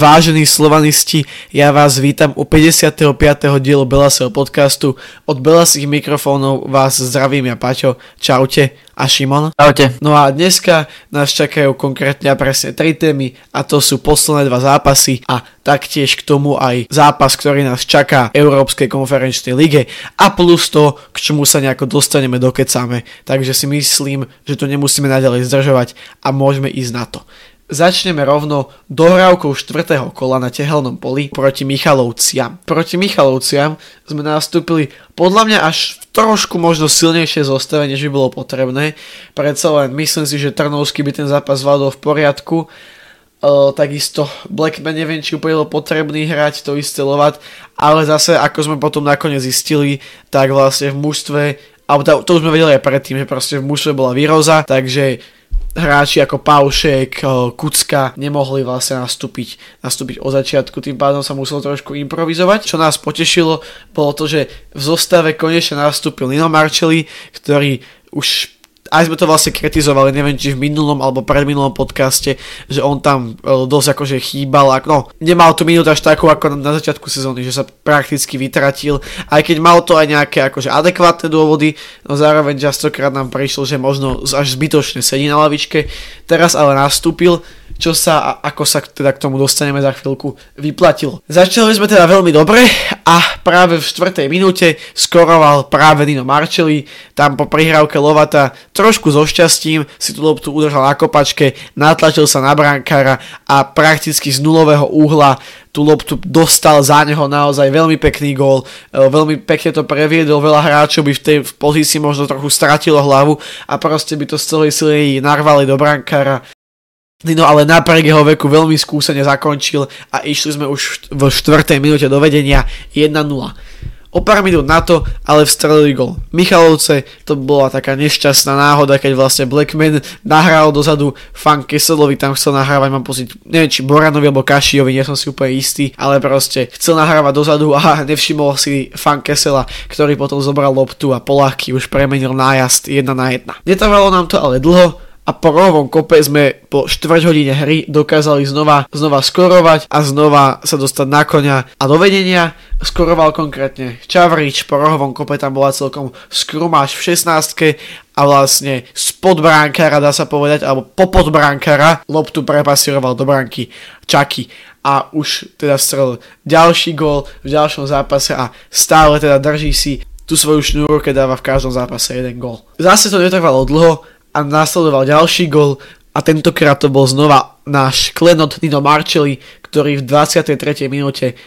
Vážení slovanisti, ja vás vítam u 55. dielu Belasého podcastu. Od Belasých mikrofónov vás zdravím ja Paťo. Čaute a Šimon. Čaute. No a dneska nás čakajú konkrétne a presne tri témy a to sú posledné dva zápasy a taktiež k tomu aj zápas, ktorý nás čaká v Európskej konferenčnej lige a plus to, k čomu sa nejako dostaneme, dokecáme. Takže si myslím, že to nemusíme naďalej zdržovať a môžeme ísť na to. Začneme rovno dohrávkou štvrtého kola na tehelnom poli proti Michalovciam. Proti Michalovciam sme nastúpili podľa mňa až v trošku možno silnejšie zostave, než by bolo potrebné. Predsa len myslím si, že Trnovský by ten zápas zvládol v poriadku. Uh, takisto Blackman neviem, či úplne potrebný hrať to isté lovat, ale zase ako sme potom nakoniec zistili, tak vlastne v mužstve, to, to už sme vedeli aj predtým, že proste v mužstve bola výroza, takže hráči ako Paušek, Kucka nemohli vlastne nastúpiť, nastúpiť od začiatku, tým pádom sa muselo trošku improvizovať. Čo nás potešilo, bolo to, že v zostave konečne nastúpil Nino Marcelli, ktorý už aj sme to vlastne kritizovali, neviem či v minulom alebo predminulom podcaste, že on tam e, dosť akože chýbal, no nemal tu minútu až takú ako na začiatku sezóny, že sa prakticky vytratil, aj keď mal to aj nejaké akože adekvátne dôvody, no zároveň častokrát nám prišlo, že možno až zbytočne sedí na lavičke, teraz ale nastúpil, čo sa, ako sa teda k tomu dostaneme za chvíľku, vyplatilo. Začali sme teda veľmi dobre a práve v 4. minúte skoroval práve Dino Marcelli, tam po prihrávke Lovata trošku so šťastím si tú loptu udržal na kopačke, natlačil sa na brankára a prakticky z nulového úhla tú loptu dostal za neho naozaj veľmi pekný gól, e, veľmi pekne to previedol, veľa hráčov by v tej pozícii možno trochu stratilo hlavu a proste by to z celej sily narvali do brankára No ale napriek jeho veku veľmi skúsene zakončil a išli sme už v 4. minúte do vedenia 1-0. O pár minút na to ale vstrelili gol. Michalovce to bola taká nešťastná náhoda, keď vlastne Blackman nahral dozadu Fan Kesselovi, tam chcel nahrávať, mám pocit, neviem či Boranovi alebo Kašiovi, nie som si úplne istý, ale proste chcel nahrávať dozadu a nevšimol si Fan Kessela, ktorý potom zobral loptu a Poláky už premenil nájazd 1 na 1. Netrvalo nám to ale dlho, a po rohovom kope sme po 4 hodine hry dokázali znova, znova skorovať a znova sa dostať na konia a do vedenia. Skoroval konkrétne Čavrič, po rohovom kope tam bola celkom skrumáš v 16 a vlastne spod bránkára dá sa povedať, alebo popod bránkára loptu prepasíroval do bránky Čaky a už teda strel ďalší gól v ďalšom zápase a stále teda drží si tú svoju šnúru, keď dáva v každom zápase jeden gól. Zase to netrvalo dlho, a nasledoval ďalší gol a tentokrát to bol znova náš klenot Nino Marcelli, ktorý v 23. minúte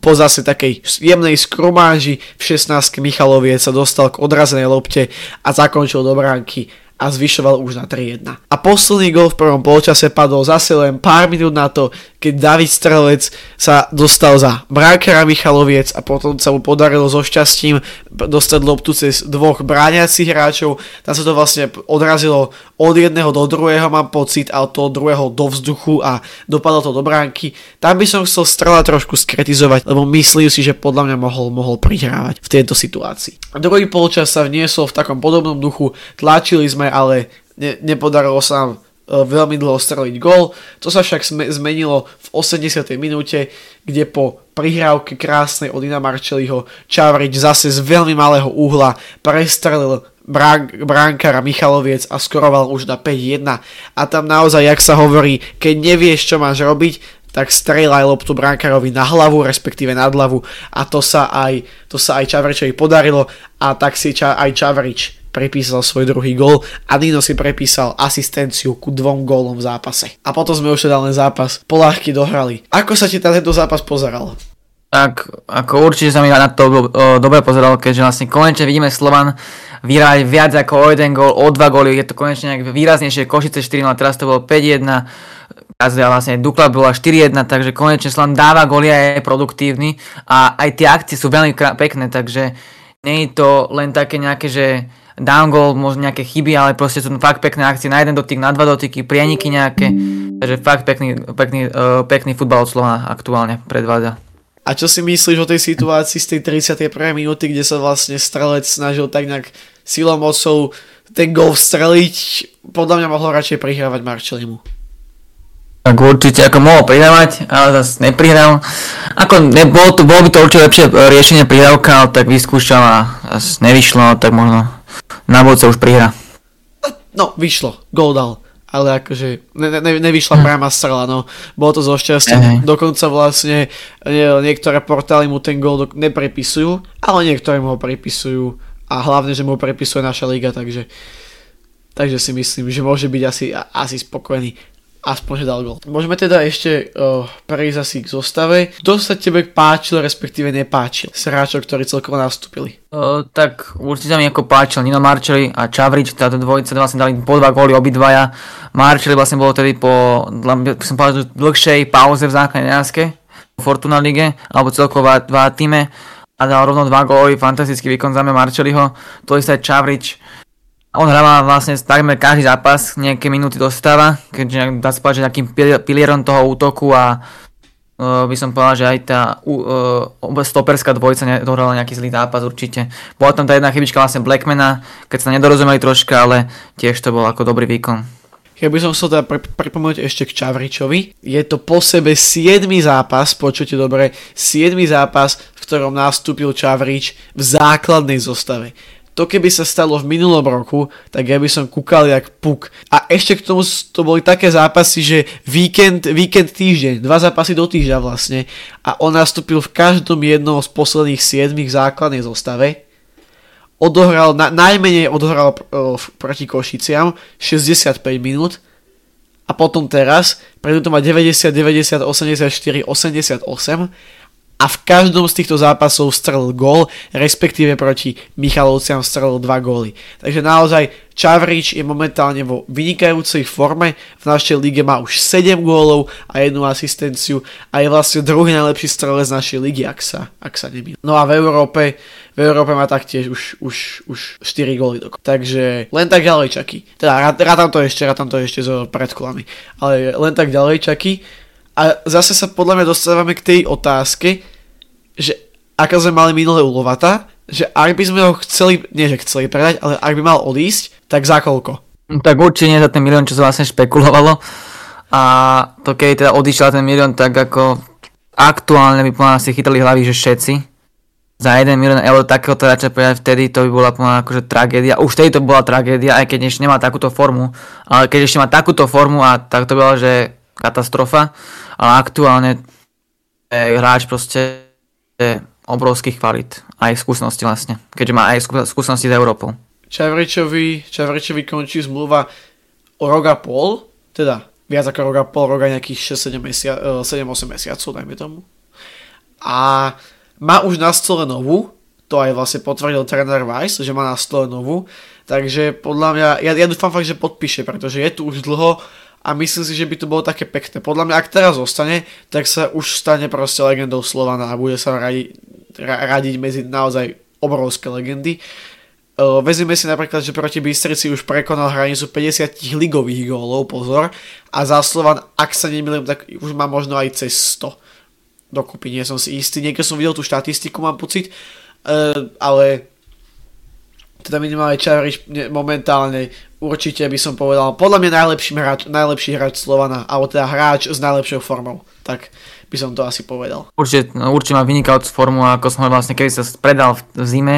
po zase takej jemnej skrumáži v 16. Michalovie sa dostal k odrazenej lopte a zakončil do bránky a zvyšoval už na 3-1. A posledný gol v prvom polčase padol zase len pár minút na to, keď David Strelec sa dostal za brákera Michaloviec a potom sa mu podarilo so šťastím dostať loptu cez dvoch bráňacích hráčov. Tam sa to vlastne odrazilo od jedného do druhého, mám pocit, a od toho druhého do vzduchu a dopadlo to do bránky. Tam by som chcel Strela trošku skretizovať, lebo myslím si, že podľa mňa mohol, mohol prihrávať v tejto situácii. Druhý polčas sa vniesol v takom podobnom duchu, tlačili sme, ale ne, nepodarilo sa nám E, veľmi dlho streliť gól. To sa však zmenilo v 80. minúte, kde po prihrávke krásnej od Ina Marčeliho Čavrič zase z veľmi malého uhla prestrelil bránkara Michaloviec a skoroval už na 5-1 a tam naozaj, jak sa hovorí, keď nevieš, čo máš robiť, tak strieľaj loptu bránkarovi na hlavu, respektíve nad hlavu a to sa aj, to sa aj Čavričovi podarilo a tak si ča, aj Čavrič prepísal svoj druhý gól a Nino si prepísal asistenciu ku dvom gólom v zápase. A potom sme už teda len zápas Polárky dohrali. Ako sa ti tento zápas pozeral? Tak, ako určite sa mi na to dobre pozeral, keďže vlastne konečne vidíme Slovan vyrať viac ako o jeden gól, o dva góly, je to konečne nejak výraznejšie, Košice 4 a teraz to bolo 5-1, a vlastne Dukla bola 4-1, takže konečne Slovan dáva góly a je produktívny a aj tie akcie sú veľmi pekné, takže nie je to len také nejaké, že down goal, možno nejaké chyby, ale proste sú fakt pekné akcie na jeden dotyk, na dva dotyky, prieniky nejaké, takže fakt pekný, pekný, uh, pekný futbal od Slovana aktuálne predvádza. A čo si myslíš o tej situácii z tej 31. minúty, kde sa vlastne strelec snažil tak nejak silou mocou ten gol vstreliť, podľa mňa mohol radšej prihrávať Marčelimu. Tak určite ako mohol pridávať, ale zase neprihral. Ako nebolo to, bolo by to určite lepšie riešenie pridávka, ale tak vyskúšal a nevyšlo, tak možno na budúce už prihra. No, vyšlo, gol dal. Ale akože ne, ne, nevyšla hm. priama strela, no. Bolo to zo šťastia. Dokonca vlastne nie, niektoré portály mu ten gol neprepisujú, ale niektoré mu ho prepisujú. A hlavne, že mu ho prepisuje naša liga, takže takže si myslím, že môže byť asi, asi spokojný aspoň, že dal gol. Môžeme teda ešte uh, prejsť asi k zostave. Kto sa tebe páčil, respektíve nepáčil z hráčov, ktorí celkovo nastúpili? Uh, tak určite mi ako páčil Nino Marčeli a Čavrič, táto dvojica vlastne dali po dva góly obidvaja. Marčeli vlastne bol tedy po, som povedal, dlhšej pauze v základnej nejaké Fortuna Lige, alebo celkovo dva týme a dal rovno dva góly, fantastický výkon za mňa Marčeliho. To isté Čavrič, on hráva vlastne takmer každý zápas, nejaké minúty dostáva, keďže dá sa povedať, že nejakým pilierom toho útoku a uh, by som povedal, že aj tá uh, stoperská dvojica nedohrala nejaký zlý zápas určite. Bola tam tá jedna chybička vlastne Blackmana, keď sa nedorozumeli troška, ale tiež to bol ako dobrý výkon. Ja by som chcel teda pripomenúť ešte k Čavričovi. Je to po sebe 7. zápas, počujte dobre, 7. zápas, v ktorom nastúpil Čavrič v základnej zostave to keby sa stalo v minulom roku, tak ja by som kúkal jak puk. A ešte k tomu to boli také zápasy, že víkend, víkend týždeň, dva zápasy do týždňa vlastne. A on nastúpil v každom jednom z posledných 7 základnej zostave. Odohral, na, najmenej odohral uh, proti Košiciam 65 minút. A potom teraz, preto to má 90, 90, 84, 88 a v každom z týchto zápasov strelil gól, respektíve proti Michalovciam strelil dva góly. Takže naozaj Čavrič je momentálne vo vynikajúcej forme, v našej lige má už 7 gólov a jednu asistenciu a je vlastne druhý najlepší strelec našej ligy, ak sa, ak sa nemýlim. No a v Európe, v Európe má taktiež už, už, už 4 góly dokon. Takže len tak ďalej čaky. Teda rátam to ešte, rátam to ešte so predkolami. Ale len tak ďalej čaky. A zase sa podľa mňa dostávame k tej otázke, že ako sme mali minulé ulovata, že ak by sme ho chceli, nie že chceli predať, ale ak by mal odísť, tak za koľko? No tak určite nie za ten milión, čo sa vlastne špekulovalo. A to keď teda odišiel ten milión, tak ako aktuálne by povedal si chytali hlavy, že všetci. Za 1 milión eur takého čo povedať vtedy, to by bola povedal akože tragédia. Už vtedy to bola tragédia, aj keď ešte nemá takúto formu. Ale keď ešte má takúto formu, a tak to bola, že katastrofa. Ale aktuálne hráč proste obrovských kvalit, aj skúsenosti vlastne, keďže má aj skúsenosti s Európou. Čavričovi, Čavričovi končí zmluva o rok a pol, teda viac ako rok a pol, rok a nejakých 6-7 mesia, 7-8 e, mesiacov, dajme tomu. A má už na stole novú, to aj vlastne potvrdil tréner Weiss, že má na stole novú, takže podľa mňa, ja, ja dúfam fakt, že podpíše, pretože je tu už dlho a myslím si, že by to bolo také pekné. Podľa mňa, ak teraz zostane, tak sa už stane proste legendou Slovana a bude sa radiť, radiť medzi naozaj obrovské legendy. Vezmeme si napríklad, že proti Bystrici už prekonal hranicu 50 ligových gólov, pozor. A za Slovan, ak sa nemýlim, tak už má možno aj cez 100 dokupy, nie som si istý. Niekde som videl tú štatistiku, mám pocit, ale teda minimálne Čavrič momentálne určite by som povedal, podľa mňa najlepší hráč, najlepší hráč Slovana, alebo teda hráč s najlepšou formou, tak by som to asi povedal. Určite, no, určite má vynikajúcu formu, ako som vlastne kedy sa predal v zime,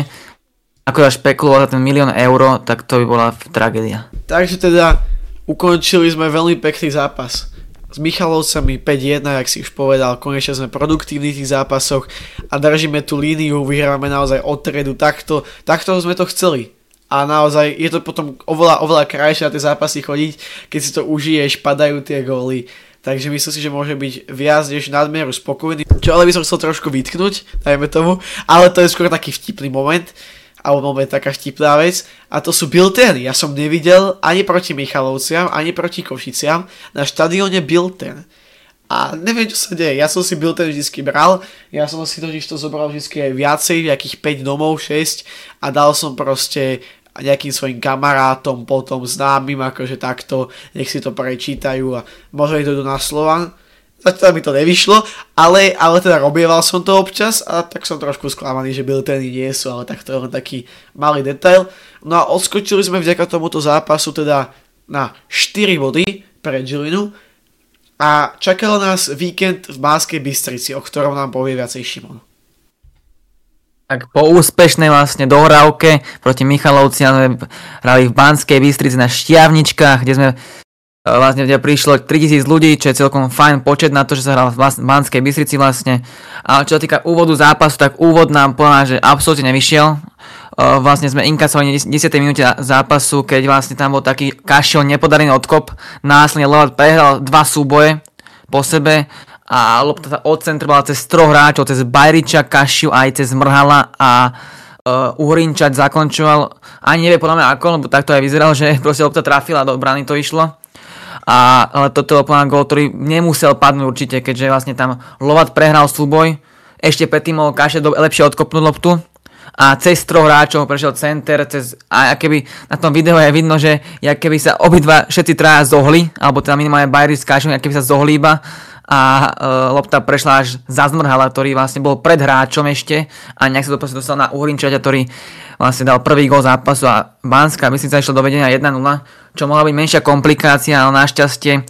ako ja špekuloval za ten milión eur, tak to by bola tragédia. Takže teda ukončili sme veľmi pekný zápas s Michalovcami 5-1, jak si už povedal, konečne sme produktívni v tých zápasoch a držíme tú líniu, vyhrávame naozaj odtredu, takto, takto sme to chceli. A naozaj je to potom oveľa, oveľa krajšie na tie zápasy chodiť, keď si to užiješ, padajú tie góly. Takže myslím si, že môže byť viac než nadmieru spokojný. Čo ale by som chcel trošku vytknúť, dajme tomu, ale to je skôr taký vtipný moment alebo moment taká vtipná vec, a to sú Bilteny. Ja som nevidel ani proti Michalovciam, ani proti Košiciam na štadióne Bilten. A neviem, čo sa deje. Ja som si Bilten vždy bral, ja som si totiž to zobral vždy aj viacej, nejakých 5 domov, 6 a dal som proste nejakým svojim kamarátom, potom známym, akože takto, nech si to prečítajú a možno idú na Slovan Zatiaľ mi to nevyšlo, ale, ale teda robieval som to občas a tak som trošku sklamaný, že bilteny nie sú, ale tak to je len taký malý detail. No a odskočili sme vďaka tomuto zápasu teda na 4 body pre Žilinu a čakal nás víkend v Banskej Bystrici, o ktorom nám povie viacej Šimon. Tak po úspešnej vlastne dohrávke proti Michalovci sme hrali v Banskej Bystrici na Štiavničkách, kde sme e, vlastne kde prišlo 3000 ľudí, čo je celkom fajn počet na to, že sa hral v Banskej Bystrici vlastne. Ale čo sa týka úvodu zápasu, tak úvod nám povedal, že absolútne nevyšiel. E, vlastne sme inkasovali 10. minúte zápasu, keď vlastne tam bol taký kašiel nepodarený odkop. Následne Lovat prehral dva súboje po sebe a lopta sa odcentrovala cez troch hráčov, cez Bajriča, Kašiu aj cez Mrhala a uh, Uhrinčať zakončoval, ani nevie podľa mňa ako, lebo takto aj vyzeral, že proste lopta trafila, do brany to išlo. A, ale toto bol podľa gól, ktorý nemusel padnúť určite, keďže vlastne tam Lovat prehral súboj, ešte predtým mohol Kaše do, lepšie odkopnúť loptu. A cez troch hráčov prešiel center, cez, a keby na tom videu je vidno, že keby sa obidva všetci traja zohli, alebo teda minimálne Bajri s Kašom, keby sa zohli iba, a uh, lopta prešla až za Zmrhala, ktorý vlastne bol pred hráčom ešte a nejak sa to proste dostal na Uhrinčaťa, ktorý vlastne dal prvý gol zápasu a Banská sa išla do vedenia 1-0, čo mohla byť menšia komplikácia, ale našťastie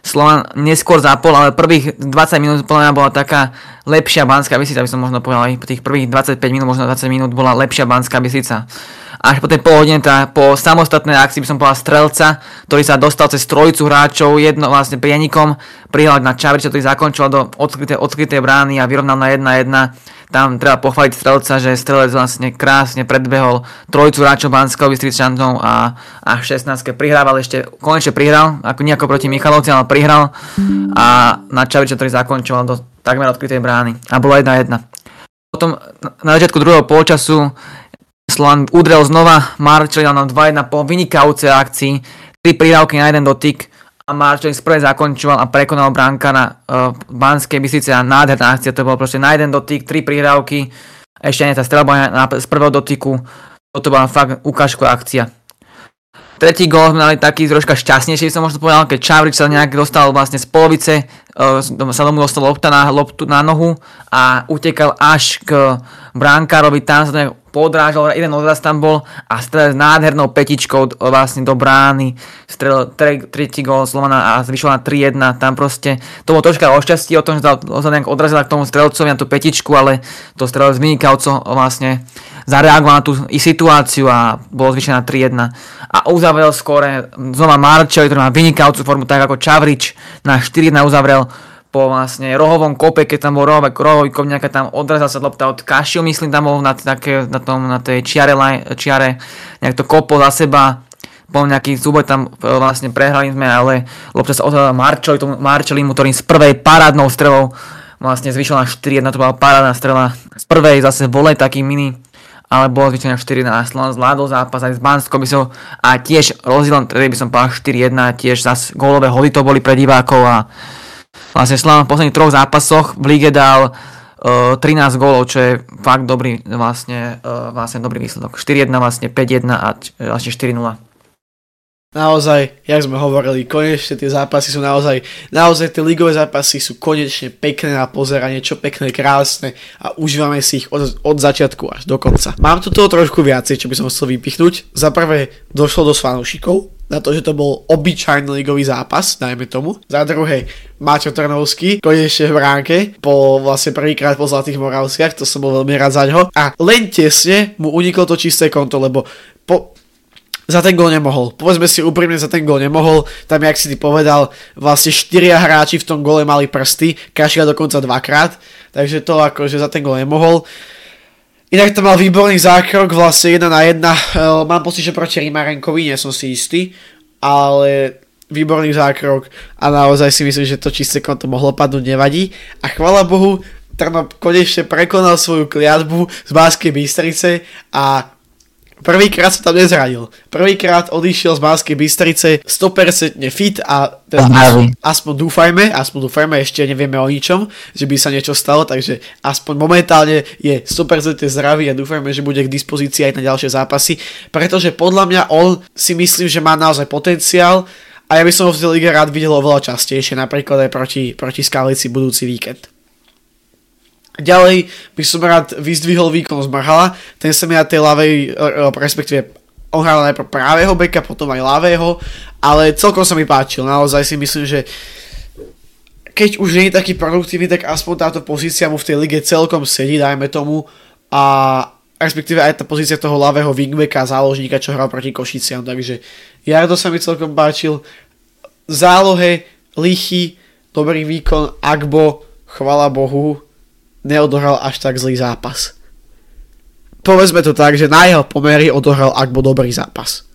Slovan neskôr zapol, ale prvých 20 minút podľa bola taká lepšia Banská Bystrica, by som možno povedal, tých prvých 25 minút, možno 20 minút bola lepšia Banská Bystrica až po tej pol teda po samostatnej akcii by som povedal strelca, ktorý sa dostal cez trojicu hráčov, jedno vlastne prienikom, prihľad na Čavriča, ktorý zakončil do odkrytej, odkrytej brány a vyrovnal na 1-1. Tam treba pochváliť strelca, že strelec vlastne krásne predbehol trojicu hráčov Banského Bystričanov a, a 16 prihrával ešte, konečne prihral, ako nejako proti Michalovci, ale prihral a na Čavriča, ktorý zakončoval do takmer odkrytej brány a bolo 1-1. Potom na začiatku druhého polčasu Slovan udrel znova, Marčeli dal nám 2-1 po vynikajúcej akcii, 3 prírávky na jeden dotyk. A Marčeli sprve zakončoval a prekonal bránkara uh, v Banskej Bystrici. A nádherná akcia, to bolo proste na jeden dotyk, 3 prihrávky, ešte nie tá strelba na, na, z prvého dotyku, toto bola fakt ukážková akcia. Tretí gól sme mali taký troška šťastnejší, som možno povedal, keď Čavrič sa nejak dostal vlastne z polovice, uh, sa domu dostal lopta na, loptu na nohu a utekal až k bránkárovi, tam sa nejak podrážal, jeden odraz tam bol a strelil s nádhernou petičkou vlastne do brány, strelil tre, tretí gól Slovana a zvyšoval na 3-1, tam proste, to bolo troška o šťastí o tom, že sa nejak odrazila k tomu strelcovi na tú petičku, ale to strelil z vynikajúco vlastne zareagoval na tú situáciu a bolo zvyšené na 3-1 a uzavrel skore znova Marčeli, ktorý má vynikajúcu formu, tak ako Čavrič na 4-1 uzavrel po vlastne rohovom kope, keď tam bol rohový, rohový kop, nejaká tam odrazal sa lopta od Kašiu, myslím, tam bol na, také, na, tom, na tej čiare, čiare nejak to kopo za seba, bol nejaký súboj tam e, vlastne prehrali sme, ale lopta sa odhľadala Marčeli, tomu Marčelimu, ktorým z prvej parádnou strelou vlastne zvyšil na 4-1, to bola parádna strela, z prvej zase volej taký mini, ale bolo zvyčajne 4 na Slovan zvládol zápas aj s Banskou a tiež rozdielom, tedy by som povedal 4-1, tiež zase gólové holy to boli pre divákov a Vlastne Slavan v posledných troch zápasoch v lige dal uh, 13 gólov, čo je fakt dobrý, vlastne, uh, vlastne dobrý výsledok. 4-1, vlastne 5-1 a vlastne 4-0 naozaj, jak sme hovorili, konečne tie zápasy sú naozaj, naozaj tie ligové zápasy sú konečne pekné na pozeranie, čo pekné, krásne a užívame si ich od, od začiatku až do konca. Mám tu toho trošku viacej, čo by som chcel vypichnúť. Za prvé, došlo do fanúšikov, na to, že to bol obyčajný ligový zápas, dajme tomu. Za druhé, Maťo Trnovský, konečne v bránke, po vlastne prvýkrát po Zlatých Moravciach, to som bol veľmi rád za ňo. A len tesne mu uniklo to čisté konto, lebo po, za ten gól nemohol. Povedzme si úprimne, za ten gól nemohol. Tam, jak si ty povedal, vlastne štyria hráči v tom gole mali prsty, Kaška dokonca dvakrát, takže to akože za ten gól nemohol. Inak to mal výborný zákrok, vlastne 1 na 1. E, mám pocit, že proti Rimarenkovi, nie som si istý, ale výborný zákrok a naozaj si myslím, že to čisté konto mohlo padnúť, nevadí. A chvala Bohu, Trnop konečne prekonal svoju kliatbu z Báskej Bystrice a Prvýkrát sa tam nezranil. Prvýkrát odišiel z Banskej Bystrice 100% fit a teda aspoň, aspoň dúfajme, aspoň dúfajme, ešte nevieme o ničom, že by sa niečo stalo, takže aspoň momentálne je 100% zdravý a dúfajme, že bude k dispozícii aj na ďalšie zápasy, pretože podľa mňa on si myslím, že má naozaj potenciál a ja by som ho v tej lige rád videl oveľa častejšie, napríklad aj proti, proti Skalici budúci víkend. Ďalej by som rád vyzdvihol výkon z Marhala, ten sa mi na tej ľavej, respektíve on hral najprv pravého beka, potom aj ľavého, ale celkom sa mi páčil, naozaj si myslím, že keď už nie je taký produktívny, tak aspoň táto pozícia mu v tej lige celkom sedí, dajme tomu. A respektíve aj tá pozícia toho ľavého wingbacka, záložníka, čo hral proti Košiciam. Takže Jardo sa mi celkom páčil. Zálohe, lichy, dobrý výkon, Agbo, chvala Bohu, neodohral až tak zlý zápas. Povedzme to tak, že na jeho pomery odohral Agbo dobrý zápas.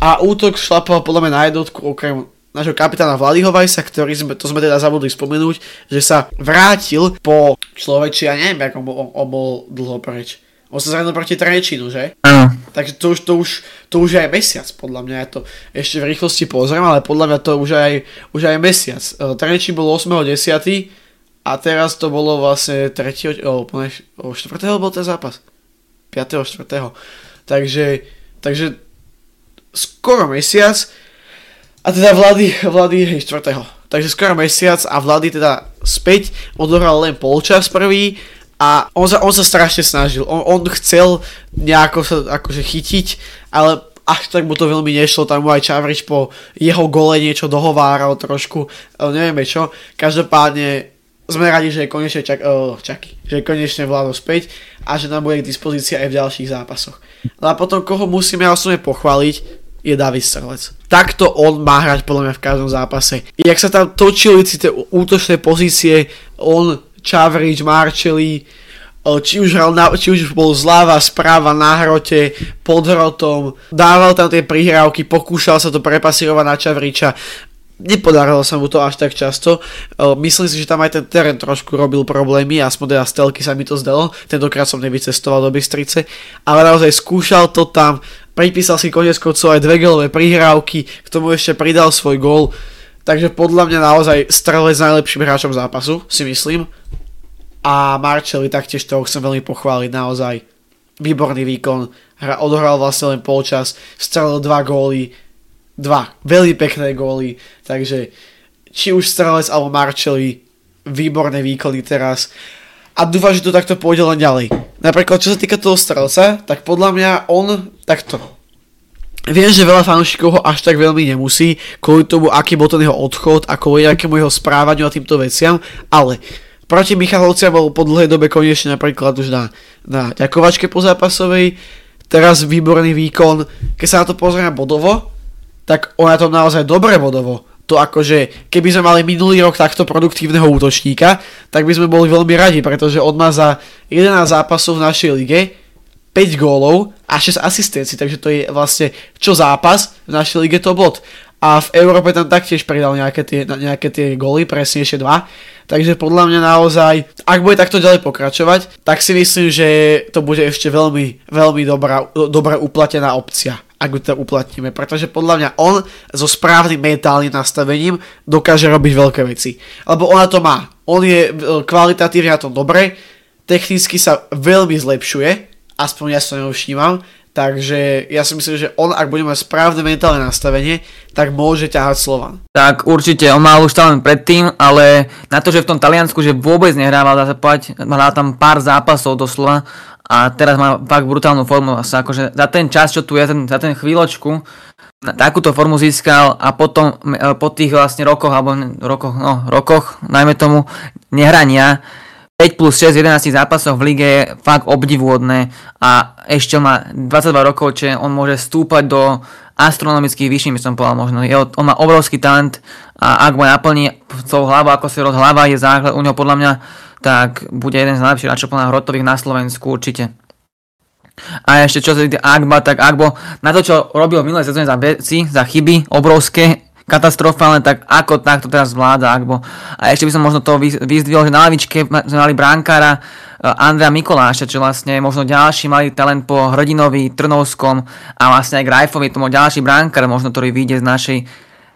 A útok šlapal podľa mňa na jednotku okrem nášho kapitána Vladyho Vajsa, ktorý sme, to sme teda zabudli spomenúť, že sa vrátil po človeči, ja neviem, ako on bol, on bol dlho preč. On sa zranil proti Trenčínu, že? Áno. Takže to už, to, už, to už je aj mesiac, podľa mňa. Ja to ešte v rýchlosti pozriem, ale podľa mňa to už aj, už aj mesiac. E, Trenčín bol 8.10. a teraz to bolo vlastne 3. O, o 4. bol ten zápas. 5. 4. Takže, takže skoro mesiac a teda Vlady hej, 4. Takže skoro mesiac a Vlady teda späť odohral len polčas prvý a on sa, on sa strašne snažil. On, on chcel nejako sa akože chytiť, ale až tak mu to veľmi nešlo, tam mu aj Čavrič po jeho gole niečo dohováral trošku, nevieme čo. Každopádne sme radi, že je konečne čak, oh, čaky, že je konečne vládo späť a že nám bude k dispozícii aj v ďalších zápasoch. No a potom, koho musíme osobne pochváliť, je David Strelec. Takto on má hrať podľa mňa v každom zápase. Jak sa tam točili tie útočné pozície, on, Čavrič, Marčeli, či už, hral na, či už bol zľava, správa, na hrote, pod hrotom, dával tam tie prihrávky, pokúšal sa to prepasírovať na Čavriča, nepodarilo sa mu to až tak často. Myslím si, že tam aj ten terén trošku robil problémy, aspoň teda z telky sa mi to zdalo. Tentokrát som nevycestoval do Bystrice, ale naozaj skúšal to tam, pripísal si konec koncov aj dve golové prihrávky, k tomu ešte pridal svoj gól. Takže podľa mňa naozaj strelec najlepším hráčom zápasu, si myslím. A Marcelli taktiež toho chcem veľmi pochváliť, naozaj výborný výkon. Hra odohral vlastne len polčas, strelil dva góly, dva veľmi pekné góly, takže či už strelec alebo Marcelli, výborné výkony teraz a dúfam, že to takto pôjde len ďalej. Napríklad, čo sa týka toho strelca, tak podľa mňa on takto. Viem, že veľa fanúšikov ho až tak veľmi nemusí, kvôli tomu, aký bol ten jeho odchod a kvôli akému jeho správaniu a týmto veciam, ale proti Michalovcia bol po dlhej dobe konečne napríklad už na, na ďakovačke po zápasovej, teraz výborný výkon, keď sa na to pozrieme bodovo, tak on na tom naozaj dobre bodovo to akože, keby sme mali minulý rok takto produktívneho útočníka, tak by sme boli veľmi radi, pretože on má za 11 zápasov v našej lige 5 gólov a 6 asistencií, takže to je vlastne čo zápas v našej lige to bod. A v Európe tam taktiež pridal nejaké tie, nejaké tie góly, presnejšie dva. Takže podľa mňa naozaj, ak bude takto ďalej pokračovať, tak si myslím, že to bude ešte veľmi, veľmi dobrá, dobrá uplatená opcia ak to uplatníme, pretože podľa mňa on so správnym mentálnym nastavením dokáže robiť veľké veci. Lebo ona to má. On je e, kvalitatívne na tom dobre, technicky sa veľmi zlepšuje, aspoň ja sa nevšímam, takže ja si myslím, že on, ak bude mať správne mentálne nastavenie, tak môže ťahať Slovan. Tak určite, on mal už talent predtým, ale na to, že v tom Taliansku, že vôbec nehrával, dá sa povedať, má tam pár zápasov doslova, a teraz má fakt brutálnu formu. Sa akože za ten čas, čo tu je, ten, za ten chvíľočku, takúto formu získal a potom e, po tých vlastne rokoch, alebo rokoch, no, rokoch, najmä tomu, nehrania, 5 plus 6 11 zápasov v lige je fakt obdivuhodné a ešte má 22 rokov, čiže on môže stúpať do astronomických vyšší, by som povedal možno. Je, on má obrovský talent a ak mu naplní svojou hlavu, ako si rozhlava je základ u neho podľa mňa tak bude jeden z najlepších hráčov hrotových na Slovensku určite. A ešte čo sa týka Agba, tak Agbo na to, čo robil v minulej sezóne za veci, za chyby obrovské, katastrofálne, tak ako takto teraz zvláda Agbo. A ešte by som možno to vyzdvihol, že na lavičke sme mali bránkára eh, Andrea Mikoláša, čo vlastne možno ďalší malý talent po Hrdinovi, Trnovskom a vlastne aj Grajfovi, to ďalší bránkár, možno ktorý vyjde z našej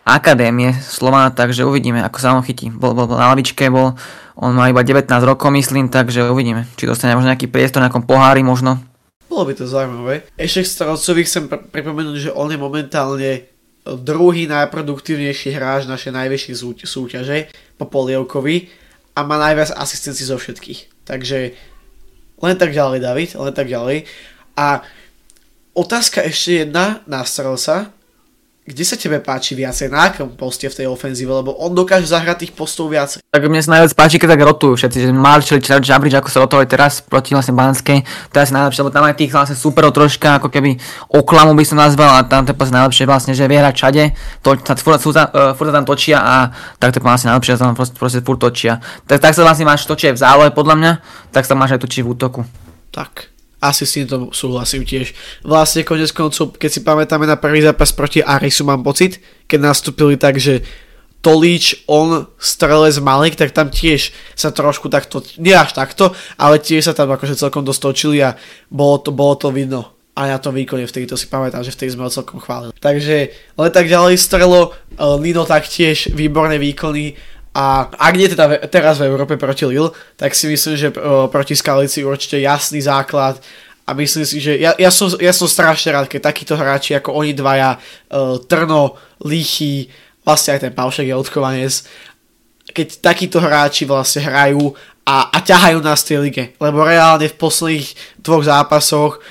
akadémie Slovana, takže uvidíme, ako sa on chytí. Bol, bol, bol na lavičke, bol, on má iba 19 rokov, myslím, takže uvidíme, či dostane možno nejaký priestor nejakom pohári možno. Bolo by to zaujímavé. Ešte k Strelcovi chcem pr- pripomenúť, že on je momentálne druhý najproduktívnejší hráč našej najväčšej súťaže po Polievkovi a má najviac asistencií zo všetkých. Takže len tak ďalej, David, len tak ďalej. A otázka ešte jedna na Strelca, kde sa tebe páči viacej, na akom poste v tej ofenzíve, lebo on dokáže zahrať tých postov viacej. Tak mne sa najviac páči, keď tak rotujú všetci, že Marshall, Jabrič, ako sa rotovali teraz proti vlastne Banskej, to je asi najlepšie, lebo tam aj tých vlastne superov troška, ako keby oklamu by som nazval, a tam to je najlepšie vlastne, že vie hrať všade, to, sa, furt, furt, uh, furt, tam točia a tak to je vlastne najlepšie, že tam proste, proste furt točia. Tak, tak sa vlastne máš točie v zálohe podľa mňa, tak sa máš aj točiť v útoku. Tak, asi s týmto súhlasím tiež. Vlastne konec koncov, keď si pamätáme na prvý zápas proti Arisu, mám pocit, keď nastúpili tak, že Tolíč, on, strelec Malik, tak tam tiež sa trošku takto, nie až takto, ale tiež sa tam akože celkom dostočili a bolo to, bolo to vidno a na tom výkone vtedy to si pamätám, že vtedy sme ho celkom chválili. Takže len tak ďalej strelo, eh, taktiež výborné výkony a ak nie teda teraz v Európe proti Lille, tak si myslím, že proti Skalici určite jasný základ a myslím si, že ja, ja, som, ja som strašne rád, keď takíto hráči ako oni dvaja, Trno, Lichy, vlastne aj ten Paušek je odchovanec, keď takíto hráči vlastne hrajú a, a ťahajú nás v tej lige. Lebo reálne v posledných dvoch zápasoch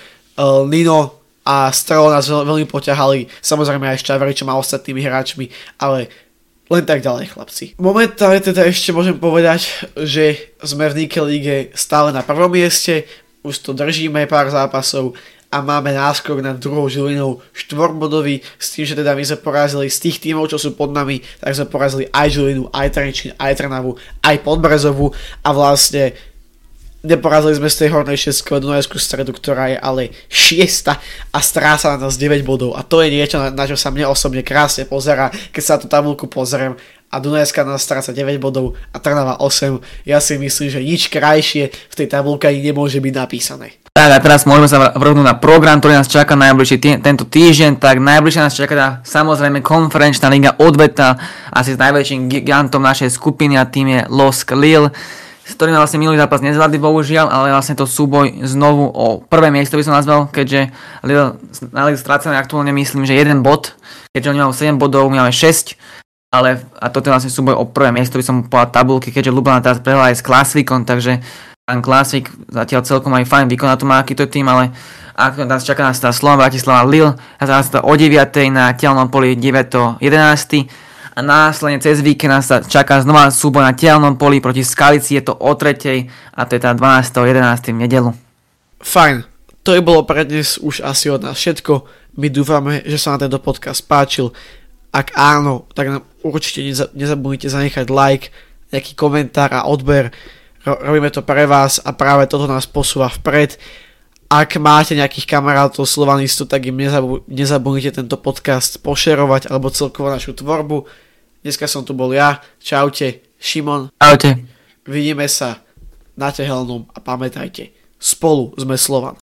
Nino a Strelo nás veľmi poťahali, samozrejme aj Šťavričom a ostatnými hráčmi, ale len tak ďalej, chlapci. Momentálne teda ešte môžem povedať, že sme v Nike Lige stále na prvom mieste, už to držíme pár zápasov a máme náskok na druhou Žilinou štvorbodový s tým, že teda my sme porazili z tých tímov, čo sú pod nami, tak sme porazili aj Žilinu, aj Trenčín, aj Trnavu, aj Podbrezovu a vlastne Neporazili sme z tej hornej šestky Dunajskú stredu, ktorá je ale šiesta a stráca na nás 9 bodov. A to je niečo, na, na čo sa mne osobne krásne pozera, keď sa na tú tabulku pozriem a Dunajská nás stráca 9 bodov a Trnava 8. Ja si myslím, že nič krajšie v tej tabulke ani nemôže byť napísané. Tak a teraz môžeme sa vrhnúť na program, ktorý nás čaká najbližší tý, tento týždeň. Tak najbližšie nás čaká tá, samozrejme konferenčná liga odveta asi s najväčším gigantom našej skupiny a tým je Losk Lille s ktorým vlastne minulý zápas nezvládli bohužiaľ, ale vlastne to súboj znovu o prvé miesto by som nazval, keďže Lille, na Lille strácané aktuálne myslím, že jeden bod, keďže oni majú 7 bodov, my máme 6, ale a toto je vlastne súboj o prvé miesto by som povedal tabulky, keďže Lublana teraz prehrala aj s Klasvikom, takže pán Klasvik zatiaľ celkom aj fajn vykoná tu má akýto tým, ale ako nás čaká nás tá Slovan Bratislava Lille, a to o 9. na telnom poli 9. 11 a následne cez víkend sa čaká znova súboj na telnom poli proti Skalici, je to o tretej a to je tá 12. 11. nedelu. Fajn, to je bolo pre dnes už asi od nás všetko. My dúfame, že sa na tento podcast páčil. Ak áno, tak nám určite nezabudnite zanechať like, nejaký komentár a odber. Robíme to pre vás a práve toto nás posúva vpred. Ak máte nejakých kamarátov slovanistov, tak im nezabudnite tento podcast pošerovať alebo celkovo našu tvorbu. Dneska som tu bol ja. Čaute, Šimon. Čaute. Vidíme sa na tehelnom a pamätajte, spolu sme Slovan.